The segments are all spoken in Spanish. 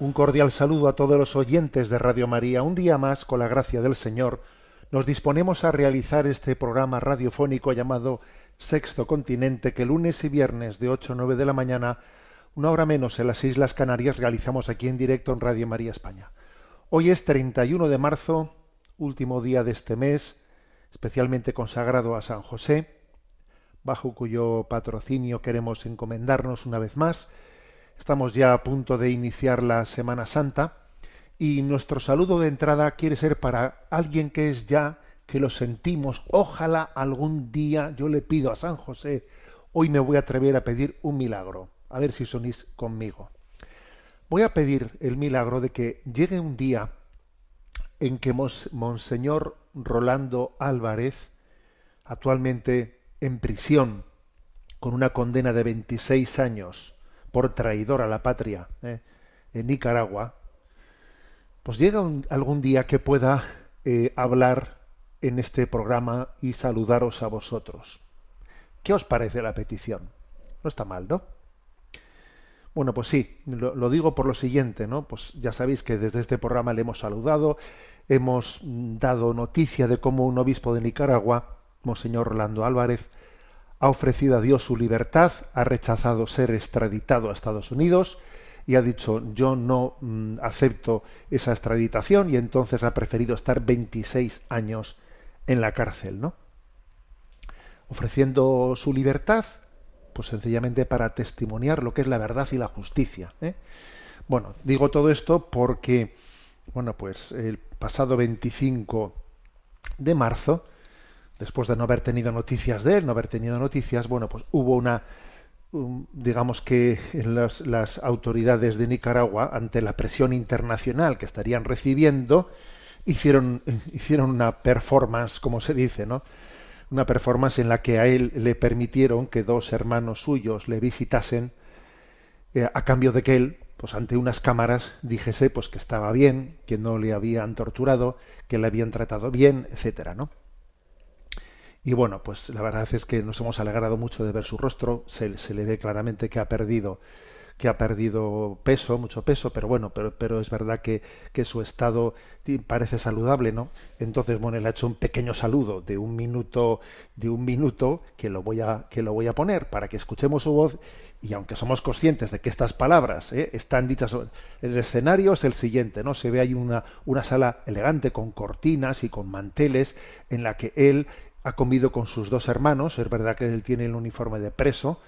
Un cordial saludo a todos los oyentes de Radio María. Un día más, con la gracia del Señor, nos disponemos a realizar este programa radiofónico llamado Sexto Continente, que lunes y viernes de 8 a 9 de la mañana, una hora menos en las Islas Canarias, realizamos aquí en directo en Radio María España. Hoy es 31 de marzo, último día de este mes, especialmente consagrado a San José, bajo cuyo patrocinio queremos encomendarnos una vez más Estamos ya a punto de iniciar la Semana Santa y nuestro saludo de entrada quiere ser para alguien que es ya, que lo sentimos. Ojalá algún día yo le pido a San José, hoy me voy a atrever a pedir un milagro. A ver si sonís conmigo. Voy a pedir el milagro de que llegue un día en que Monseñor Rolando Álvarez, actualmente en prisión, con una condena de 26 años, por traidor a la patria ¿eh? en Nicaragua, pues llega algún día que pueda eh, hablar en este programa y saludaros a vosotros. ¿Qué os parece la petición? No está mal, ¿no? Bueno, pues sí, lo, lo, digo por lo siguiente, ¿no? Pues ya sabéis que desde este programa le hemos saludado, hemos dado noticia de cómo un obispo de Nicaragua, Monseñor Orlando Álvarez, ha ofrecido a Dios su libertad, ha rechazado ser extraditado a Estados Unidos y ha dicho yo no mm, acepto esa extraditación y entonces ha preferido estar 26 años en la cárcel, ¿no? Ofreciendo su libertad, pues sencillamente para testimoniar lo que es la verdad y la justicia. ¿eh? Bueno, digo todo esto porque, bueno, pues el pasado 25 de marzo, después de no haber tenido noticias de él, no haber tenido noticias, bueno, pues hubo una, digamos que las, las, autoridades de Nicaragua, ante la presión internacional que estarían recibiendo, hicieron, hicieron una performance, como se dice, ¿no? Una performance en la que a él le permitieron que dos hermanos suyos le visitasen eh, a cambio de que él, pues ante unas cámaras, dijese pues que estaba bien, que no le habían torturado, que le habían tratado bien, etcétera, ¿no? Y bueno, pues la verdad es que nos hemos alegrado mucho de ver su rostro, se, le ve claramente que ha perdido que ha perdido peso, mucho peso, pero bueno, pero, pero es verdad que, que, su estado parece saludable, ¿no? Entonces, bueno, le ha hecho un pequeño saludo de un minuto, de un minuto, que lo voy a, que lo voy a poner para que escuchemos su voz, y aunque somos conscientes de que estas palabras ¿eh? están dichas, el escenario es el siguiente, ¿no? Se ve ahí una, una sala elegante con cortinas y con manteles en la que él ha comido con sus dos hermanos, es verdad que él tiene el uniforme de preso,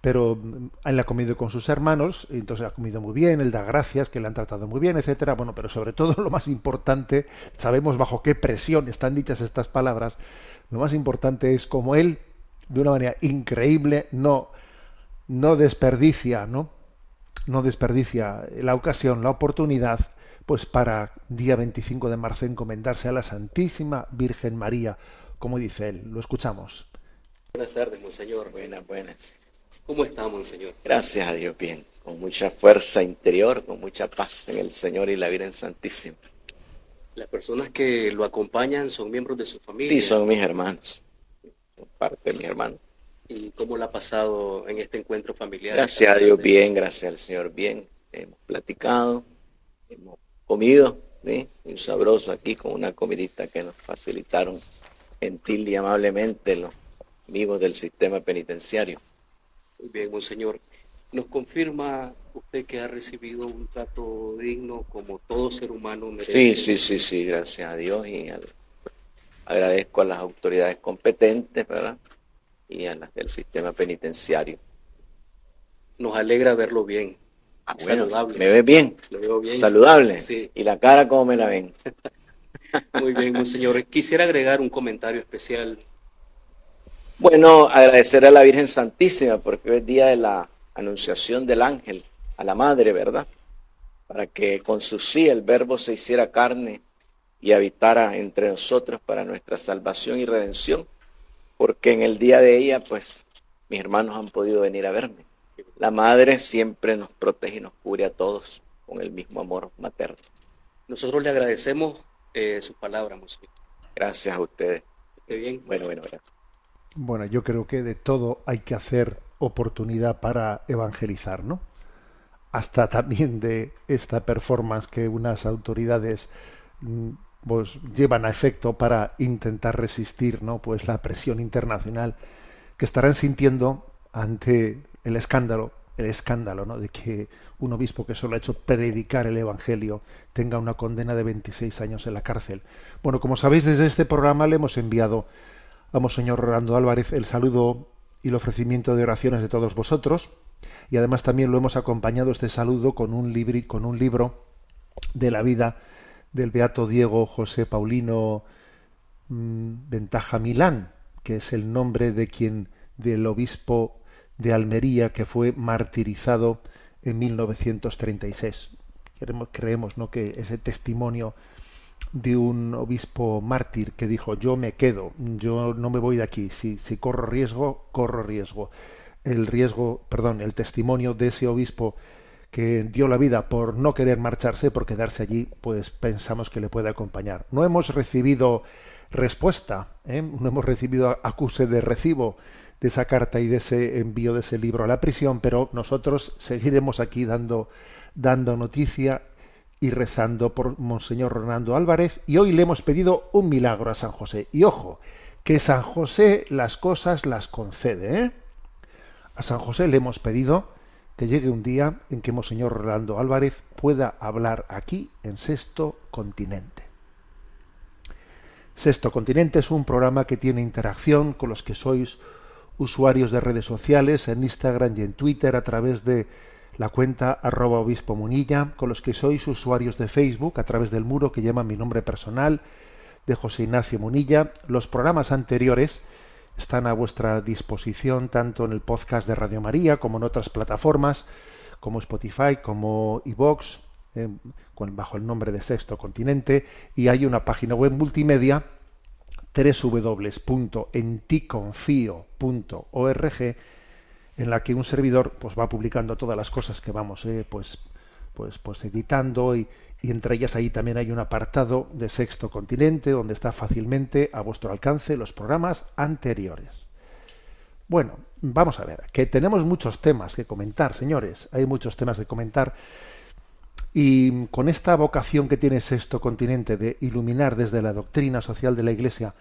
pero mm, él ha comido con sus hermanos, entonces ha comido muy bien, él da gracias, que le han tratado muy bien, etcétera. Bueno, pero sobre todo lo más importante, sabemos bajo qué presión están dichas estas palabras, lo más importante es como él, de una manera increíble, no, no desperdicia, ¿no? No desperdicia la ocasión, la oportunidad, pues para día 25 de marzo encomendarse a la Santísima Virgen María, como dice él. Lo escuchamos. Buenas tardes, Monseñor. Buenas, buenas. ¿Cómo está, Monseñor? Gracias a Dios, bien. Con mucha fuerza interior, con mucha paz en el Señor y la Virgen Santísima. ¿Las personas que lo acompañan son miembros de su familia? Sí, son mis hermanos. Son parte de mis hermanos. ¿Y cómo la ha pasado en este encuentro familiar? Gracias a Dios, bien. Gracias al Señor, bien. Hemos platicado, hemos comido, ¿sí? Y sabroso aquí con una comidita que nos facilitaron gentil y amablemente los amigos del sistema penitenciario. Muy bien, monseñor. ¿Nos confirma usted que ha recibido un trato digno como todo ser humano merece? Sí, sí, sí, sí, gracias a Dios y agradezco a las autoridades competentes, ¿verdad? Y a las del sistema penitenciario. Nos alegra verlo bien. Ah, bueno, Saludable. ¿Me ves bien? Lo veo bien. Saludable. Sí. ¿Y la cara cómo me la ven? Muy bien, monseñor. Quisiera agregar un comentario especial. Bueno, agradecer a la Virgen Santísima porque hoy es día de la anunciación del ángel a la madre, ¿verdad? Para que con su sí el verbo se hiciera carne y habitara entre nosotros para nuestra salvación y redención, porque en el día de ella, pues, mis hermanos han podido venir a verme. La madre siempre nos protege y nos cubre a todos con el mismo amor materno. Nosotros le agradecemos eh, su palabra, monseñor. Gracias a ustedes. Esté bien. Bueno, bueno, gracias. Bueno, yo creo que de todo hay que hacer oportunidad para evangelizar, ¿no? Hasta también de esta performance que unas autoridades mm, pues, llevan a efecto para intentar resistir, ¿no? Pues la presión internacional que estarán sintiendo ante el escándalo, el escándalo, ¿no? De que un obispo que solo ha hecho predicar el evangelio tenga una condena de 26 años en la cárcel. Bueno, como sabéis, desde este programa le hemos enviado a Monseñor Rolando Álvarez el saludo y el ofrecimiento de oraciones de todos vosotros. Y además también lo hemos acompañado este saludo con un, con un libro de la vida del beato Diego José Paulino mmm, Ventaja Milán, que es el nombre de quien del obispo de Almería que fue martirizado en 1936. Creemos, ¿no? que ese testimonio de un obispo mártir que dijo yo me quedo, yo no me voy de aquí, si, si corro riesgo, corro riesgo. El riesgo, perdón, el testimonio de ese obispo que dio la vida por no querer marcharse, por quedarse allí, pues pensamos que le puede acompañar. No hemos recibido respuesta, ¿eh? no hemos recibido acuse de recibo de esa carta y de ese envío de ese libro a la prisión, pero nosotros seguiremos aquí dando, dando noticia y rezando por Monseñor Ronaldo Álvarez y hoy le hemos pedido un milagro a San José. Y ojo, que San José las cosas las concede. ¿eh? A San José le hemos pedido que llegue un día en que Monseñor Rolando Álvarez pueda hablar aquí en Sexto Continente. Sexto Continente es un programa que tiene interacción con los que sois usuarios de redes sociales en Instagram y en Twitter a través de la cuenta arroba obispo munilla, con los que sois usuarios de Facebook a través del muro que llama mi nombre personal de José Ignacio Munilla. Los programas anteriores están a vuestra disposición tanto en el podcast de Radio María como en otras plataformas como Spotify, como iVox, eh, bajo el nombre de Sexto Continente, y hay una página web multimedia www.enticonfio.org en la que un servidor pues va publicando todas las cosas que vamos eh, pues pues pues editando y, y, entre ellas ahí también hay un apartado de Sexto Continente donde está fácilmente a vuestro alcance los programas anteriores. Bueno, vamos a ver, que tenemos muchos temas que comentar, señores, hay muchos temas que comentar y con esta vocación que tiene Sexto Continente de iluminar desde la doctrina social de la Iglesia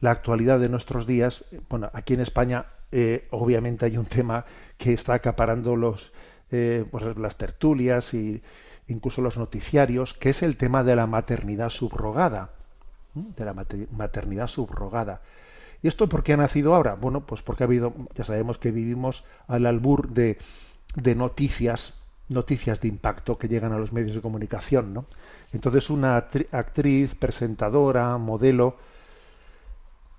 la actualidad de nuestros días, bueno, aquí en España eh, obviamente hay un tema que está acaparando los, eh, pues las tertulias y incluso los noticiarios, que es el tema de la maternidad subrogada, de la maternidad subrogada. ¿Y esto por qué ha nacido ahora? Bueno, pues porque ha habido, ya sabemos que vivimos al albur de, de noticias, noticias de impacto que llegan a los medios de comunicación, ¿no? Entonces una actriz, presentadora, modelo,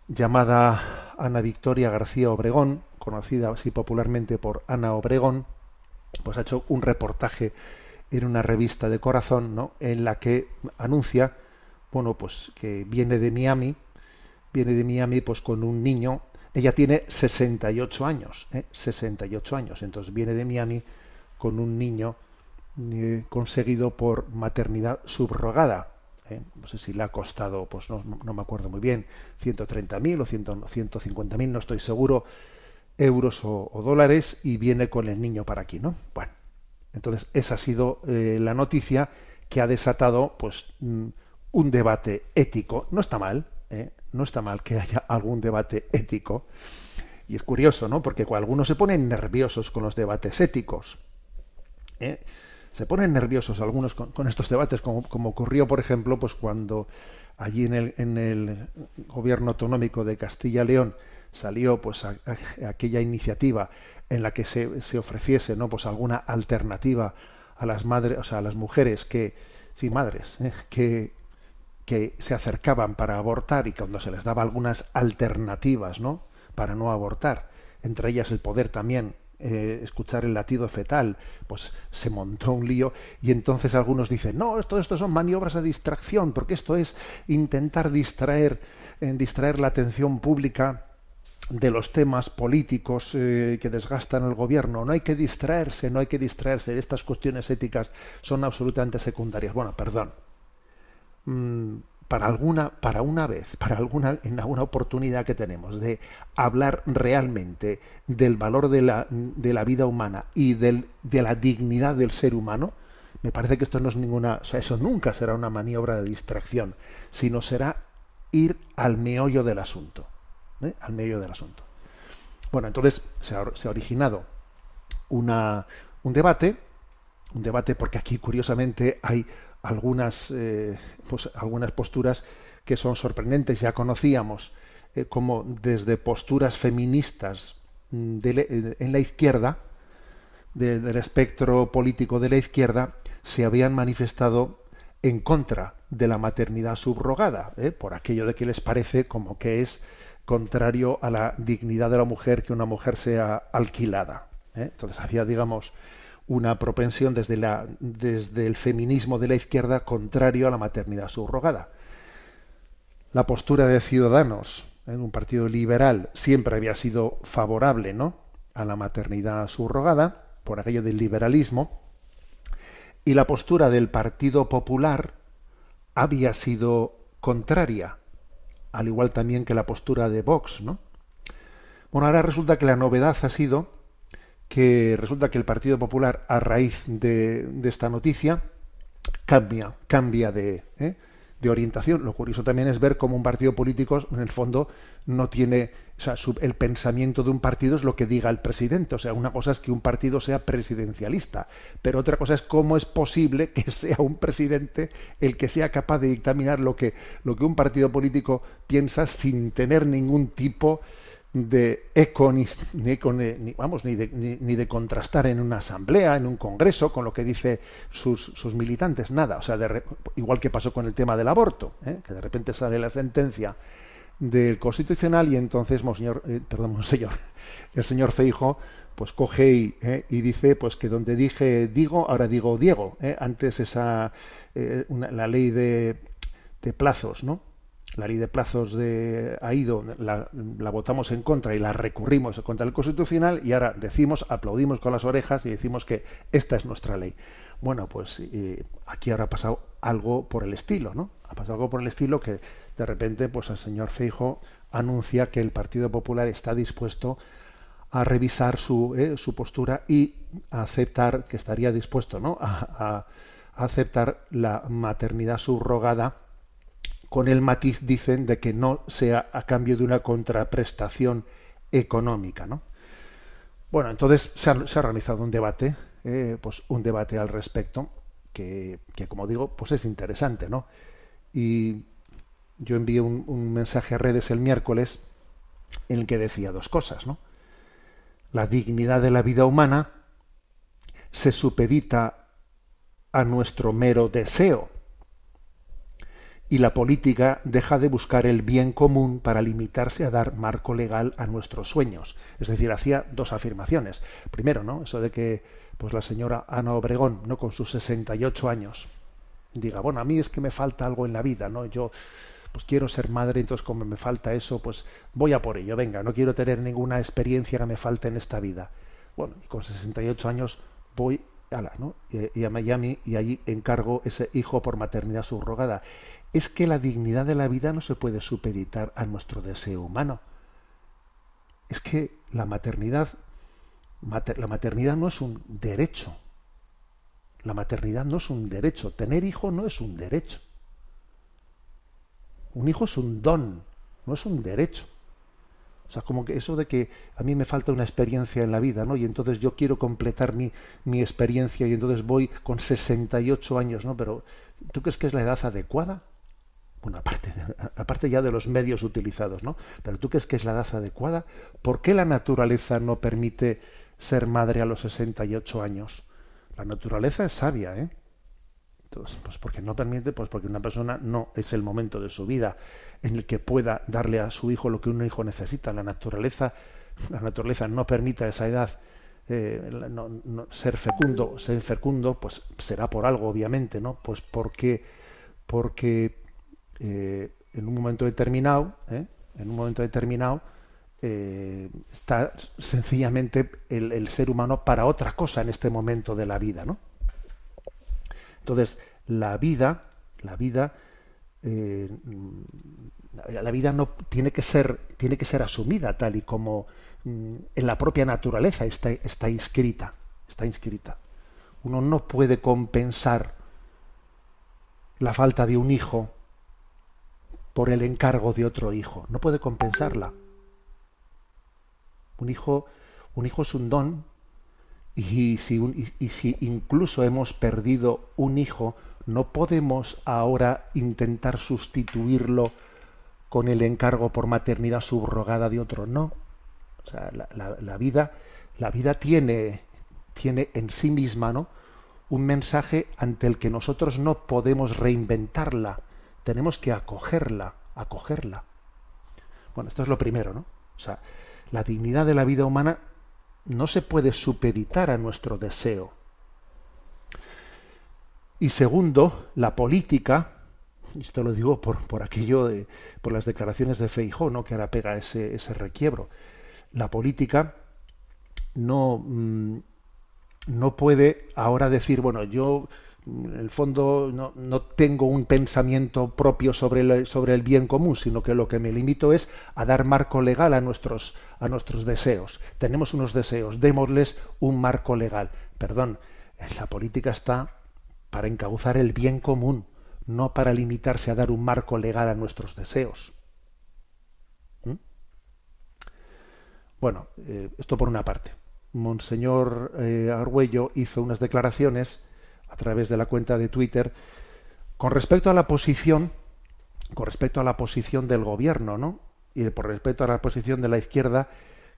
llamada Ana Victoria García Obregón, conocida así popularmente por Ana Obregón, pues ha hecho un reportaje en una revista de corazón, ¿no? En la que anuncia, bueno, pues que viene de Miami, viene de Miami pues con un niño, ella tiene 68 años, ¿eh? 68 años, entonces viene de Miami con un niño eh, conseguido por maternidad subrogada, ¿eh? no sé si le ha costado, pues no, no me acuerdo muy bien, 130.000 o 150.000, no estoy seguro, euros o, dólares, y viene con el niño para aquí, ¿no? Bueno, entonces esa ha sido eh, la noticia que ha desatado, pues, mm, un debate ético. No está mal, no está mal que haya algún debate ético. Y es curioso, ¿no? Porque algunos se ponen nerviosos con los debates éticos. ¿Eh? se ponen nerviosos algunos con, estos debates, como, ocurrió, por ejemplo, pues cuando allí en el, en el gobierno autonómico de Castilla-León salió pues a, aquella iniciativa en la que se, se, ofreciese no pues alguna alternativa a las madres, o sea, a las mujeres que, sí, madres, ¿eh? que, que se acercaban para abortar y cuando se les daba algunas alternativas, ¿no? Para no abortar, entre ellas el poder también eh, escuchar el latido fetal, pues se montó un lío y entonces algunos dicen, no, todo esto son maniobras de distracción, porque esto es intentar distraer, eh, distraer la atención pública de los temas políticos eh, que desgastan el gobierno. No hay que distraerse, no hay que distraerse. Estas cuestiones éticas son absolutamente secundarias. Bueno, perdón. Mm, para alguna, para una vez, para alguna, en alguna oportunidad que tenemos de hablar realmente del valor de la, de la vida humana y del, de la dignidad del ser humano, me parece que esto no es ninguna, o sea, eso nunca será una maniobra de distracción, sino será ir al meollo del asunto, ¿eh? al meollo del asunto. Bueno, entonces se ha, se ha originado una, un debate, un debate porque aquí curiosamente hay algunas, eh, pues, algunas posturas que son sorprendentes. Ya conocíamos eh, como desde posturas feministas mm, de, en la izquierda, del espectro político de la izquierda, se habían manifestado en contra de la maternidad subrogada, ¿eh? por aquello de que les parece como que es contrario a la dignidad de la mujer que una mujer sea alquilada. Entonces había, digamos, una propensión desde, la, desde el feminismo de la izquierda contrario a la maternidad subrogada. La postura de Ciudadanos, en un partido liberal, siempre había sido favorable ¿no? a la maternidad subrogada, por aquello del liberalismo, y la postura del Partido Popular había sido contraria, al igual también que la postura de Vox, ¿no? Bueno, ahora resulta que la novedad ha sido que resulta que el Partido Popular, a raíz de, esta noticia, cambia, cambia de, ¿eh? de, orientación. Lo curioso también es ver cómo un partido político, en el fondo, no tiene. O sea, el pensamiento de un partido es lo que diga el presidente. O sea, una cosa es que un partido sea presidencialista, pero otra cosa es cómo es posible que sea un presidente el que sea capaz de dictaminar lo que, lo que un partido político piensa sin tener ningún tipo de eco ni, ni, vamos ni de, ni, de, contrastar en una asamblea en un congreso con lo que dice sus, sus militantes nada o sea igual que pasó con el tema del aborto ¿eh? que de repente sale la sentencia del constitucional y entonces monseñor eh, perdón monseñor el señor Feijo pues coge y, ¿eh? y, dice pues que donde dije digo ahora digo Diego antes esa la ley de, de plazos no la ley de plazos de ha ido, la, votamos en contra y la recurrimos contra el Constitucional y ahora decimos, aplaudimos con las orejas y decimos que esta es nuestra ley. Bueno, pues eh, aquí ahora ha pasado algo por el estilo, ¿no? Ha pasado algo por el estilo que de repente pues el señor Feijo anuncia que el Partido Popular está dispuesto a revisar su, eh, su postura y a aceptar, que estaría dispuesto ¿no? a, a aceptar la maternidad subrogada con el matiz, dicen, de que no sea a cambio de una contraprestación económica. ¿no? Bueno, entonces se ha, se realizado un debate, eh, pues un debate al respecto, que, que, como digo, pues es interesante, ¿no? Y yo envié un, un, mensaje a redes el miércoles en el que decía dos cosas, ¿no? La dignidad de la vida humana se supedita a nuestro mero deseo y la política deja de buscar el bien común para limitarse a dar marco legal a nuestros sueños. Es decir, hacía dos afirmaciones. Primero, ¿no? Eso de que pues la señora Ana Obregón, ¿no? con sus 68 años, diga, bueno, a mí es que me falta algo en la vida, ¿no? Yo pues quiero ser madre, entonces como me falta eso, pues voy a por ello, venga, no quiero tener ninguna experiencia que me falte en esta vida. Bueno, y con 68 años voy a la, ¿no? y a Miami y allí encargo ese hijo por maternidad subrogada es que la dignidad de la vida no se puede supeditar a nuestro deseo humano. Es que la maternidad, la maternidad no es un derecho. La maternidad no es un derecho. Tener hijo no es un derecho. Un hijo es un don, no es un derecho. O sea, como que eso de que a mí me falta una experiencia en la vida, ¿no? Y entonces yo quiero completar mi, mi experiencia y entonces voy con 68 años, ¿no? Pero ¿tú crees que es la edad adecuada? Bueno, aparte, aparte ya de los medios utilizados, ¿no? Pero tú crees que es la edad adecuada, ¿por qué la naturaleza no permite ser madre a los 68 años? La naturaleza es sabia, ¿eh? Entonces, pues porque no permite, pues porque una persona no es el momento de su vida en el que pueda darle a su hijo lo que un hijo necesita. La naturaleza, la naturaleza no permite a esa edad eh, ser fecundo, ser fecundo, pues será por algo, obviamente, ¿no? Pues porque, porque eh, en un momento determinado, ¿eh? en un momento determinado, está sencillamente el, el, ser humano para otra cosa en este momento de la vida, ¿no? Entonces, la vida, la vida, la vida no tiene que ser, tiene que ser asumida tal y como Mm, en la propia naturaleza está, está inscrita, está inscrita. Uno no puede compensar la falta de un hijo por el encargo de otro hijo, no puede compensarla. Un hijo, un hijo es un don y si, y si incluso hemos perdido un hijo, no podemos ahora intentar sustituirlo con el encargo por maternidad subrogada de otro. No, o sea, la, vida, la vida tiene, tiene en sí misma ¿no? un mensaje ante el que nosotros no podemos reinventarla, tenemos que acogerla, acogerla. Bueno, esto es lo primero, ¿no? O sea, la dignidad de la vida humana no se puede supeditar a nuestro deseo. Y segundo, la política, esto lo digo por, por aquello de, por las declaraciones de Feijó, ¿no? que ahora pega ese, ese requiebro la política no, mm, no puede ahora decir, bueno, yo en el fondo no, no, tengo un pensamiento propio sobre el, sobre el bien común, sino que lo que me limito es a dar marco legal a nuestros, a nuestros deseos. Tenemos unos deseos, démosles un marco legal. Perdón, la política está para encauzar el bien común, no para limitarse a dar un marco legal a nuestros deseos. Bueno, eh, esto por una parte. Monseñor eh, hizo unas declaraciones a través de la cuenta de Twitter con respecto a la posición, con respecto a la posición del gobierno, ¿no? Y por respecto a la posición de la izquierda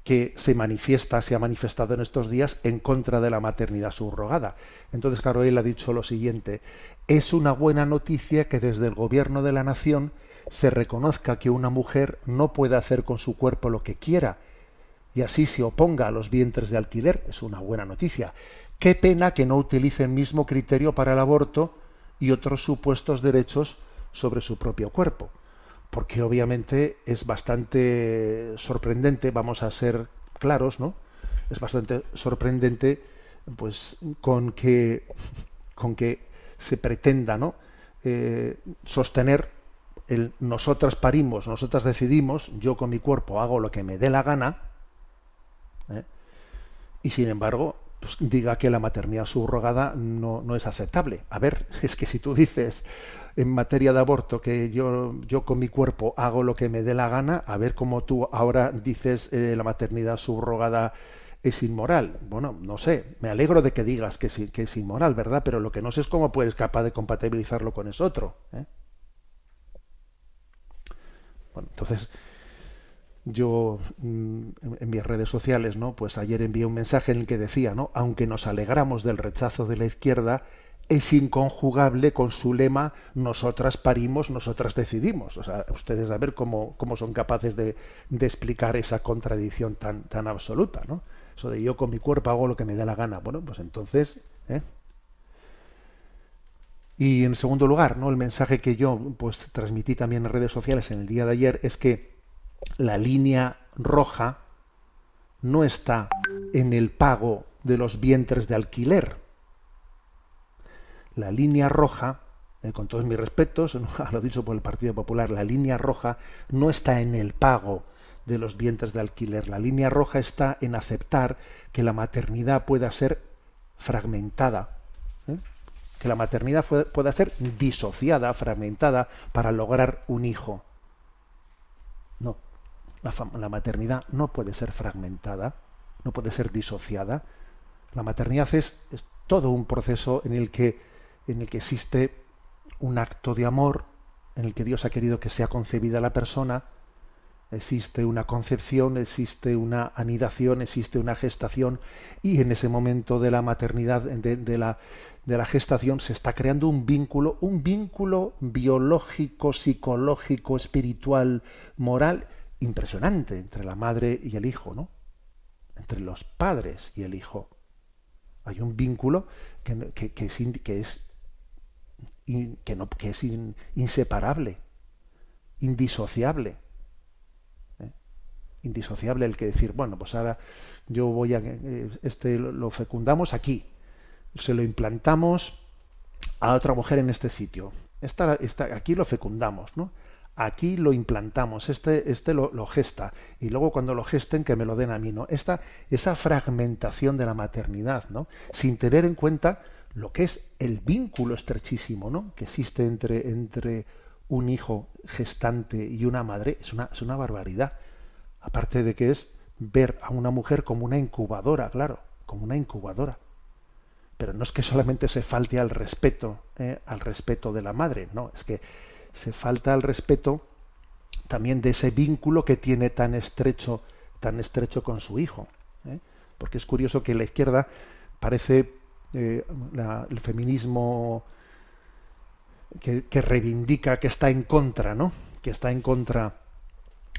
que se manifiesta, se ha manifestado en estos días en contra de la maternidad subrogada. Entonces, claro, él ha dicho lo siguiente: es una buena noticia que desde el gobierno de la nación se reconozca que una mujer no puede hacer con su cuerpo lo que quiera y así se oponga a los vientres de alquiler. Es una buena noticia. Qué pena que no utilice el mismo criterio para el aborto y otros supuestos derechos sobre su propio cuerpo. Porque obviamente es bastante sorprendente, vamos a ser claros, ¿no? Es bastante sorprendente pues con que con que se pretenda ¿no? Eh, sostener el nosotras parimos, nosotras decidimos, yo con mi cuerpo hago lo que me dé la gana, ¿eh? Y sin embargo, pues, diga que la maternidad subrogada no, no, es aceptable. A ver, es que si tú dices en materia de aborto que yo, yo con mi cuerpo hago lo que me dé la gana, a ver cómo tú ahora dices eh, la maternidad subrogada es inmoral. Bueno, no sé, me alegro de que digas que, que es inmoral, ¿verdad? Pero lo que no sé es cómo puedes capaz de compatibilizarlo con eso otro. ¿eh? Bueno, entonces, yo mm, en mis redes sociales, ¿no? Pues ayer envié un mensaje en el que decía, ¿no? Aunque nos alegramos del rechazo de la izquierda, es inconjugable con su lema nosotras parimos, nosotras decidimos. O sea, ustedes a ver cómo, cómo son capaces de, explicar esa contradicción tan, tan absoluta, ¿no? Eso de yo con mi cuerpo hago lo que me dé la gana. Bueno, pues entonces, ¿eh? Y en segundo lugar, ¿no? El mensaje que yo pues transmití también en redes sociales en el día de ayer es que la línea roja no está en el pago de los vientres de alquiler. La línea roja, eh, con todos mis respetos, a lo dicho por el Partido Popular, la línea roja no está en el pago de los vientres de alquiler. La línea roja está en aceptar que la maternidad pueda ser fragmentada, ¿eh? que la maternidad pueda ser disociada, fragmentada, para lograr un hijo. La, maternidad no puede ser fragmentada, no puede ser disociada. La maternidad es, todo un proceso en el que en el que existe un acto de amor, en el que Dios ha querido que sea concebida la persona, existe una concepción, existe una anidación, existe una gestación y en ese momento de la maternidad, de, la, de la gestación, se está creando un vínculo, un vínculo biológico, psicológico, espiritual, moral, impresionante entre la madre y el hijo, ¿no? Entre los padres y el hijo. Hay un vínculo que, es, que no, que es inseparable, indisociable indisociable el que decir, bueno, pues ahora yo voy a, eh, este lo fecundamos aquí, se lo implantamos a otra mujer en este sitio. Esta, aquí lo fecundamos, ¿no? Aquí lo implantamos, este, este lo, gesta, y luego cuando lo gesten que me lo den a mí, ¿no? Esta, esa fragmentación de la maternidad, ¿no? Sin tener en cuenta lo que es el vínculo estrechísimo, ¿no? Que existe entre, entre un hijo gestante y una madre, es una, es una barbaridad. Aparte de que es ver a una mujer como una incubadora, claro, como una incubadora. Pero no es que solamente se falte al respeto, eh, al respeto de la madre, no, es que se falta al respeto también de ese vínculo que tiene tan estrecho, tan estrecho con su hijo. Eh. Porque es curioso que la izquierda parece eh, el feminismo que, que reivindica que está en contra, ¿no? Que está en contra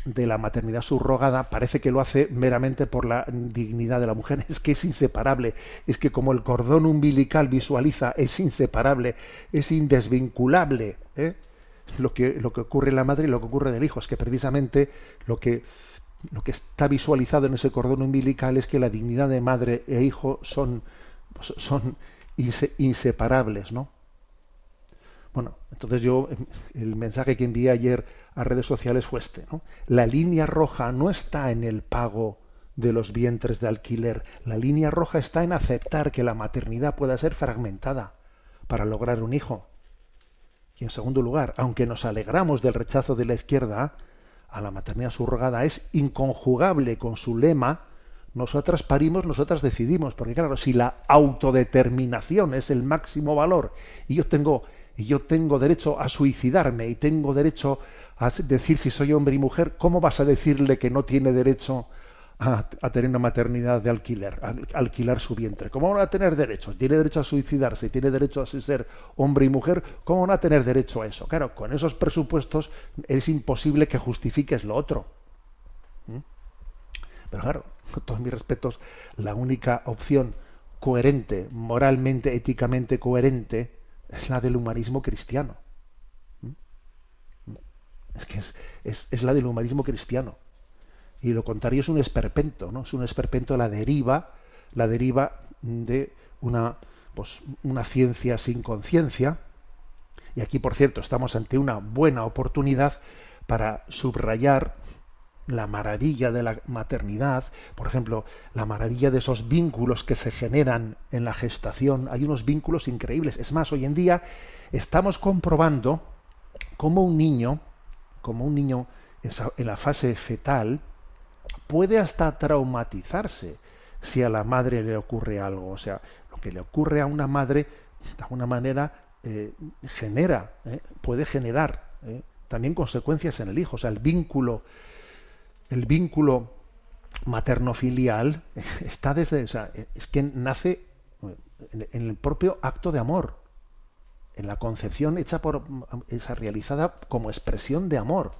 de la maternidad subrogada parece que lo hace meramente por la dignidad de la mujer. Es que es inseparable. Es que como el cordón umbilical visualiza, es inseparable, es indesvinculable. ¿eh? Lo, que, lo que ocurre en la madre y lo que ocurre en el hijo. Es que precisamente lo que, lo que está visualizado en ese cordón umbilical es que la dignidad de madre e hijo son, son inseparables, ¿no? Bueno, entonces yo, el mensaje que envié ayer a redes sociales fue este, ¿no? La línea roja no está en el pago de los vientres de alquiler, la línea roja está en aceptar que la maternidad pueda ser fragmentada para lograr un hijo. En segundo lugar, aunque nos alegramos del rechazo de la izquierda a la maternidad subrogada, es inconjugable con su lema, nosotras parimos, nosotras decidimos, porque claro, si la autodeterminación es el máximo valor y yo tengo y yo tengo derecho a suicidarme y tengo derecho a decir si soy hombre y mujer, ¿cómo vas a decirle que no tiene derecho a, tener una maternidad de alquiler, alquilar su vientre? ¿Cómo van a tener derecho? Tiene derecho a suicidarse, tiene derecho a ser hombre y mujer, ¿cómo van a tener derecho a eso? Claro, con esos presupuestos es imposible que justifiques lo otro. ¿Mm? Pero claro, con todos mis respetos, la única opción coherente, moralmente, éticamente coherente, es la del humanismo cristiano. ¿Mm? Es que es, la del humanismo cristiano. Y lo contrario es un esperpento, ¿no? Es un esperpento la deriva, la deriva de una, pues, una ciencia sin conciencia. Y aquí, por cierto, estamos ante una buena oportunidad para subrayar la maravilla de la maternidad, por ejemplo, la maravilla de esos vínculos que se generan en la gestación. Hay unos vínculos increíbles. Es más, hoy en día estamos comprobando cómo un niño, como un niño en la fase fetal, puede hasta traumatizarse si a la madre le ocurre algo. O sea, lo que le ocurre a una madre, de alguna manera, eh, genera, eh, puede generar eh, también consecuencias en el hijo. O sea, el vínculo el vínculo materno-filial está desde, o sea, es que nace en el propio acto de amor, en la concepción hecha por, esa realizada como expresión de amor,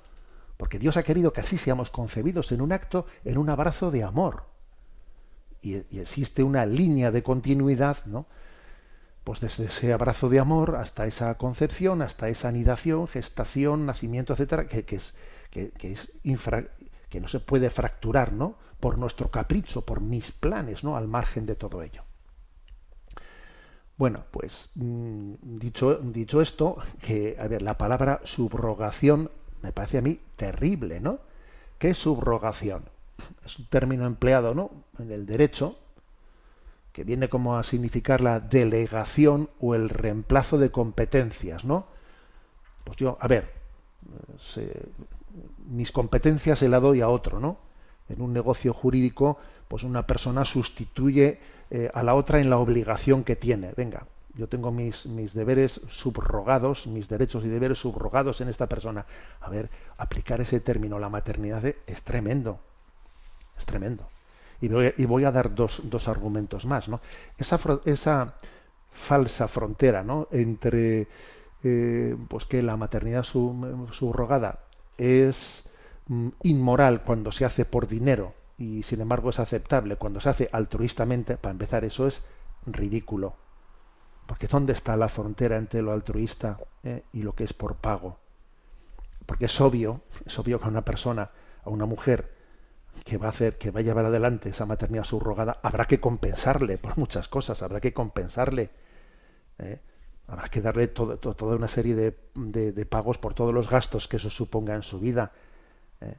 porque Dios ha querido que así seamos concebidos en un acto, en un abrazo de amor. Y, existe una línea de continuidad, ¿no? Pues desde ese abrazo de amor hasta esa concepción, hasta esa anidación, gestación, nacimiento, etcétera, que, es, que, infra, que no se puede fracturar, ¿no? Por nuestro capricho, por mis planes, ¿no? Al margen de todo ello. Bueno, pues mm, dicho, dicho esto, que, a ver, la palabra subrogación me parece a mí terrible, ¿no? ¿Qué subrogación? Es un término empleado, ¿no? En el derecho, que viene como a significar la delegación o el reemplazo de competencias, ¿no? Pues yo, a ver, mis competencias se las doy a otro, ¿no? En un negocio jurídico, pues una persona sustituye eh, a la otra en la obligación que tiene. Venga, yo tengo mis, mis deberes subrogados, mis derechos y deberes subrogados en esta persona. A ver, aplicar ese término, la maternidad, es tremendo. Es tremendo. Y voy, a dar dos, dos, argumentos más. ¿no? Esa, esa falsa frontera ¿no? entre eh, pues que la maternidad subrogada es mm, inmoral cuando se hace por dinero y sin embargo es aceptable cuando se hace altruistamente, para empezar, eso es ridículo. Porque ¿dónde está la frontera entre lo altruista eh, y lo que es por pago? Porque es obvio, es obvio que a una persona, a una mujer que va a hacer, que va a llevar adelante esa maternidad subrogada, habrá que compensarle por muchas cosas, habrá que compensarle. ¿eh? Habrá que darle toda una serie de, de, pagos por todos los gastos que eso suponga en su vida. ¿eh?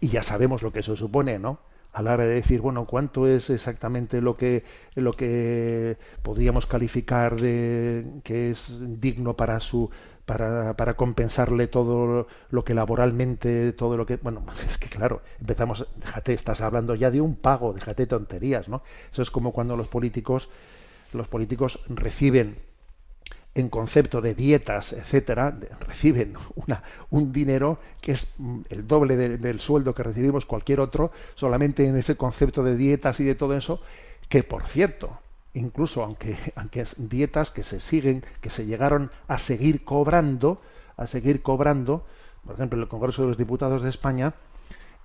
Y, ya sabemos lo que eso supone, ¿no? A la hora de decir, bueno, cuánto es exactamente lo que, lo que podríamos calificar de que es digno para su para, para compensarle todo lo que laboralmente, todo lo que. Bueno, es que claro, empezamos, déjate, estás hablando ya de un pago, déjate tonterías, ¿no? Eso es como cuando los políticos, los políticos reciben en concepto de dietas, etcétera, reciben una, un dinero que es mm, el doble del sueldo que recibimos cualquier otro, solamente en ese concepto de dietas y de todo eso, que por cierto, incluso aunque, aunque es dietas que se siguen, que se llegaron a seguir cobrando, a seguir cobrando, por ejemplo, en el Congreso de los Diputados de España,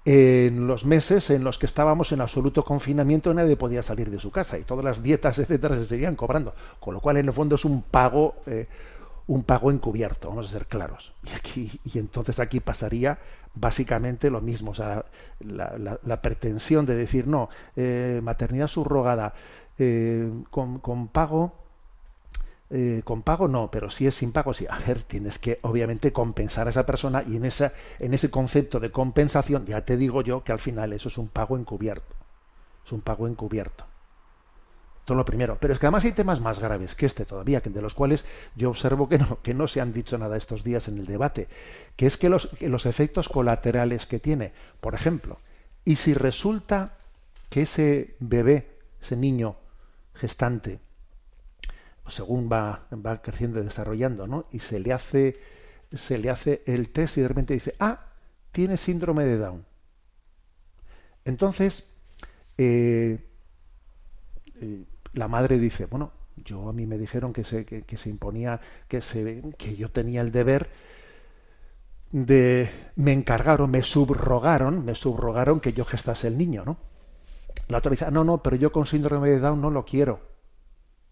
en los meses en los que estábamos en absoluto confinamiento nadie podía salir de su casa y todas las dietas etcétera se seguían cobrando. Con lo cual en el fondo es un pago eh, un pago encubierto vamos a ser claros. Y aquí y entonces aquí pasaría básicamente lo mismo. O sea la, la, pretensión de decir no eh, maternidad subrogada eh, con, con pago eh, con pago no, pero si es sin pago, sí. A ver, tienes que obviamente compensar a esa persona y en, esa, en ese concepto de compensación, ya te digo yo que al final eso es un pago encubierto. Es un pago encubierto. Todo lo primero. Pero es que además hay temas más graves que este todavía, de los cuales yo observo que no, que no se han dicho nada estos días en el debate, que es que los, que los efectos colaterales que tiene, por ejemplo, y si resulta que ese bebé, ese niño gestante, según va, va creciendo y desarrollando, ¿no? Y se le hace se le hace el test y de repente dice, ah, tiene síndrome de Down. Entonces, eh, eh, la madre dice, bueno, yo a mí me dijeron que se, que, se imponía, que, se, que yo tenía el deber de, me encargaron, me subrogaron, me subrogaron que yo gestase el niño, ¿no? La otra dice, ah, no, no, pero yo con síndrome de Down no lo quiero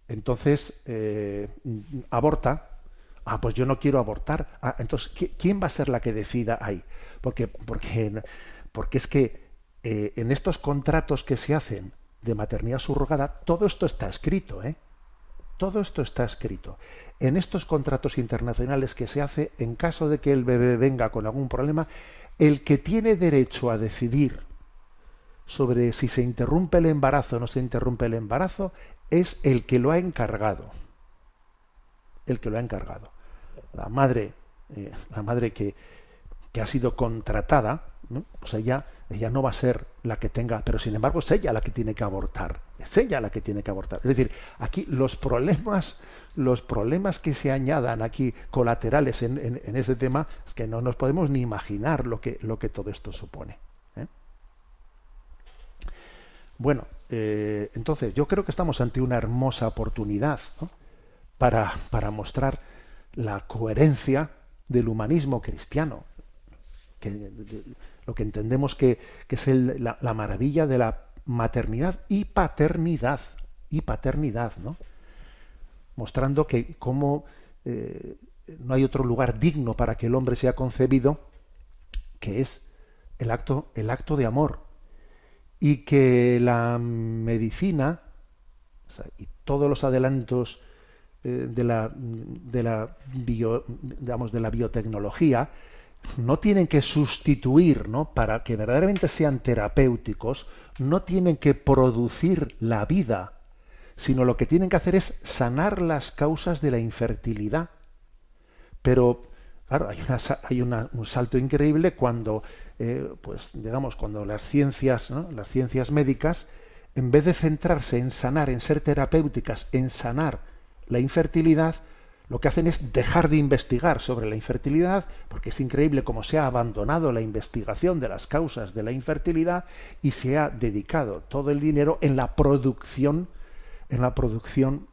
entonces eh, aborta. Ah, pues yo no quiero abortar. Ah, entonces, ¿quién va a ser la que decida ahí? Porque, porque, porque es que eh, en estos contratos que se hacen de maternidad subrogada, todo esto está escrito, ¿eh? Todo esto está escrito. En estos contratos internacionales que se hace, en caso de que el bebé venga con algún problema, el que tiene derecho a decidir sobre si se interrumpe el embarazo o no se interrumpe el embarazo es el que lo ha encargado. El que lo ha encargado. La madre, eh, la madre que, que, ha sido contratada, ¿no? pues ella, ella no va a ser la que tenga, pero sin embargo es ella la que tiene que abortar. Es ella la que tiene que abortar. Es decir, aquí los problemas, los problemas que se añadan aquí colaterales en, en, este tema, es que no nos podemos ni imaginar lo que, lo que todo esto supone. ¿eh? Bueno, eh, entonces, yo creo que estamos ante una hermosa oportunidad para, para, mostrar la coherencia del humanismo cristiano, que, lo que entendemos que, es la, la, maravilla de la maternidad y paternidad, y paternidad, ¿no? mostrando que como eh, no hay otro lugar digno para que el hombre sea concebido que es el acto, el acto de amor, y que la medicina y todos los adelantos eh, de la, de la de la biotecnología no tienen que sustituir, ¿no? Para que verdaderamente sean terapéuticos, no tienen que producir la vida, sino lo que tienen que hacer es sanar las causas de la infertilidad. Pero, claro, hay, un salto increíble cuando eh, pues cuando las ciencias, las ciencias médicas, en vez de centrarse en sanar, en ser terapéuticas, en sanar la infertilidad, lo que hacen es dejar de investigar sobre la infertilidad, porque es increíble cómo se ha abandonado la investigación de las causas de la infertilidad y se ha dedicado todo el dinero en la producción, en la producción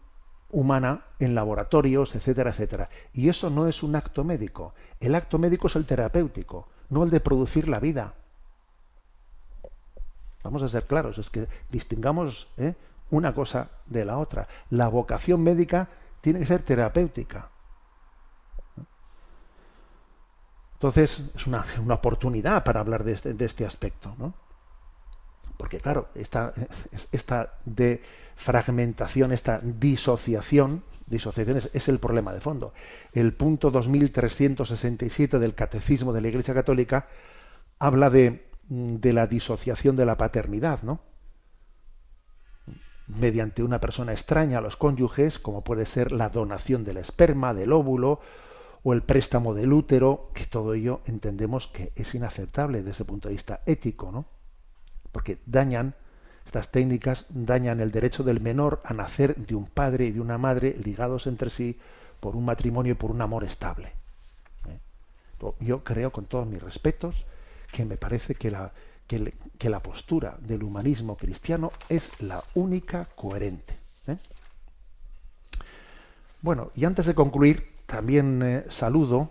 humana en laboratorios, etcétera, etcétera. Y eso no es un acto médico. El acto médico es el terapéutico, no el de producir la vida. Vamos a ser claros, es que distingamos ¿eh? una cosa de la otra. La vocación médica tiene que ser terapéutica. Entonces, es una, oportunidad para hablar de este, de este aspecto, ¿no? Porque, claro, esta, esta de fragmentación, esta disociación, disociación es, el problema de fondo. El punto 2367 del Catecismo de la Iglesia Católica habla de, de la disociación de la paternidad, ¿no? mediante una persona extraña a los cónyuges, como puede ser la donación del esperma, del óvulo o el préstamo del útero, que todo ello entendemos que es inaceptable desde el punto de vista ético, ¿no? Porque dañan estas técnicas dañan el derecho del menor a nacer de un padre y de una madre ligados entre sí por un matrimonio y por un amor estable. ¿eh? Yo creo, con todos mis respetos, que me parece que la, que, la postura del humanismo cristiano es la única coherente. ¿eh? Bueno, y antes de concluir, también eh, saludo,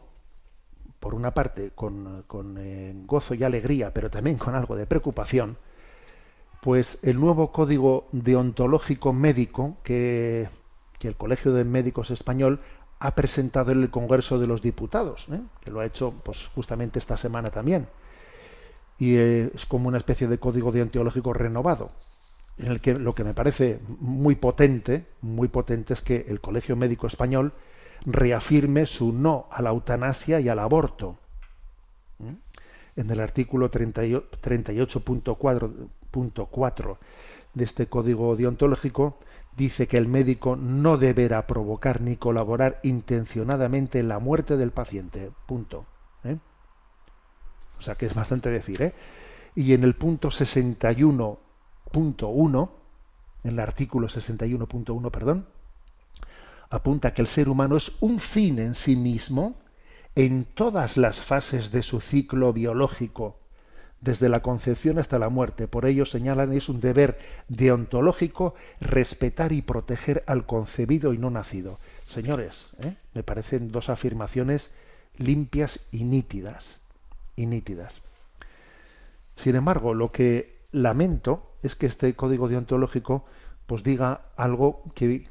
por una parte, con, con gozo y alegría, pero también con algo de preocupación, pues el nuevo código deontológico médico que, el Colegio de Médicos Español ha presentado en el Congreso de los Diputados, que lo ha hecho pues, justamente esta semana también y es como una especie de código deontológico renovado en el que lo que me parece muy potente, muy potente es que el Colegio Médico Español reafirme su no a la eutanasia y al aborto. ¿Mm? En el artículo 38.4 de este código deontológico dice que el médico no deberá provocar ni colaborar intencionadamente en la muerte del paciente. Punto. ¿eh? O sea que es bastante decir, ¿eh? Y en el punto 61.1, en el artículo 61.1, perdón, apunta que el ser humano es un fin en sí mismo en todas las fases de su ciclo biológico, desde la concepción hasta la muerte. Por ello señalan es un deber deontológico respetar y proteger al concebido y no nacido. Señores, ¿eh? me parecen dos afirmaciones limpias y nítidas y nítidas. Sin embargo, lo que lamento es que este código deontológico pues diga algo que,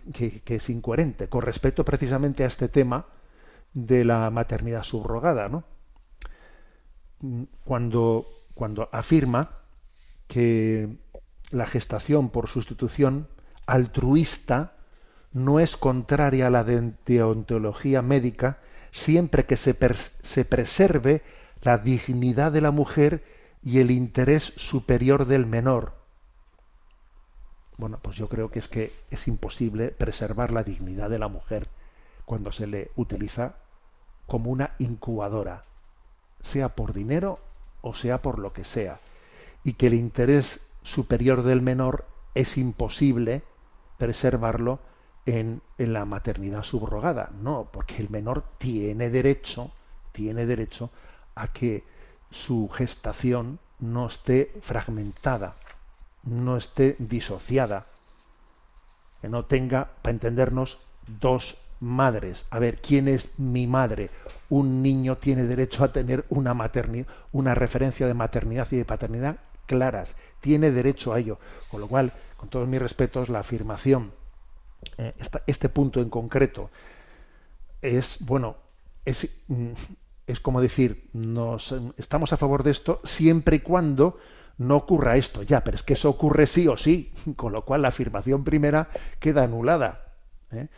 es incoherente con respecto precisamente a este tema de la maternidad subrogada, ¿no? Cuando, cuando afirma que la gestación por sustitución altruista no es contraria a la deontología médica siempre que se, se preserve la dignidad de la mujer y el interés superior del menor. Bueno, pues yo creo que es que es imposible preservar la dignidad de la mujer cuando se le utiliza como una incubadora, sea por dinero o sea por lo que sea, y que el interés superior del menor es imposible preservarlo en, en la maternidad subrogada. No, porque el menor tiene derecho, tiene derecho a que su gestación no esté fragmentada, no esté disociada, que no tenga, para entendernos, dos madres. A ver, ¿quién es mi madre? Un niño tiene derecho a tener una maternidad, una referencia de maternidad y de paternidad claras, tiene derecho a ello. Con lo cual, con todos mis respetos, la afirmación, eh, este punto en concreto, es, bueno, es, mm, es como decir, nos, estamos a favor de esto siempre y cuando no ocurra esto. Ya, pero es que eso ocurre sí o sí, con lo cual la afirmación primera queda anulada. ¿eh?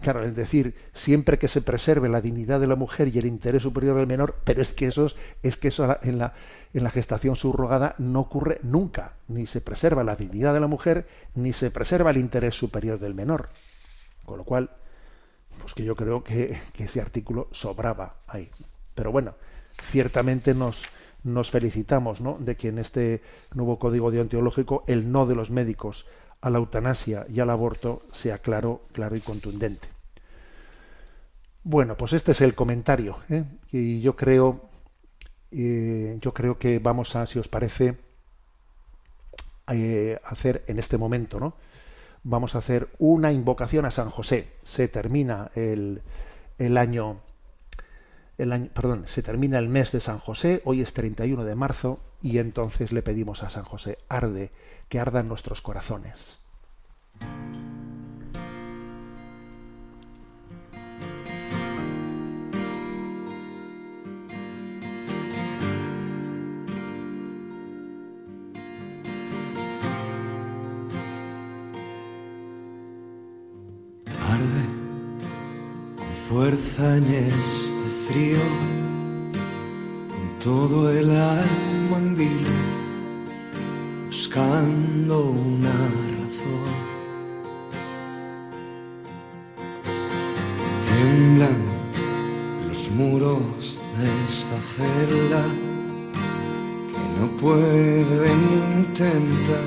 Claro, el decir siempre que se preserve la dignidad de la mujer y el interés superior del menor, pero es que eso es, que eso en la, en la gestación subrogada no ocurre nunca. Ni se preserva la dignidad de la mujer, ni se preserva el interés superior del menor. Con lo cual, pues que yo creo que, ese artículo sobraba ahí. Pero bueno, ciertamente nos, nos felicitamos ¿no? de que en este nuevo código deontológico el no de los médicos a la eutanasia y al aborto sea claro, claro y contundente. Bueno, pues este es el comentario, ¿eh? y yo creo, eh, yo creo que vamos a, si os parece, eh, hacer en este momento, ¿no? Vamos a hacer una invocación a San José. Se termina el, el año, el año, perdón, se termina el mes de San José. Hoy es 31 de marzo y entonces le pedimos a San José arde, que ardan nuestros corazones. Arde con fuerza en este frío, con todo el alma en buscando una razón. Tiemblan los muros de esta celda que no pueden intentar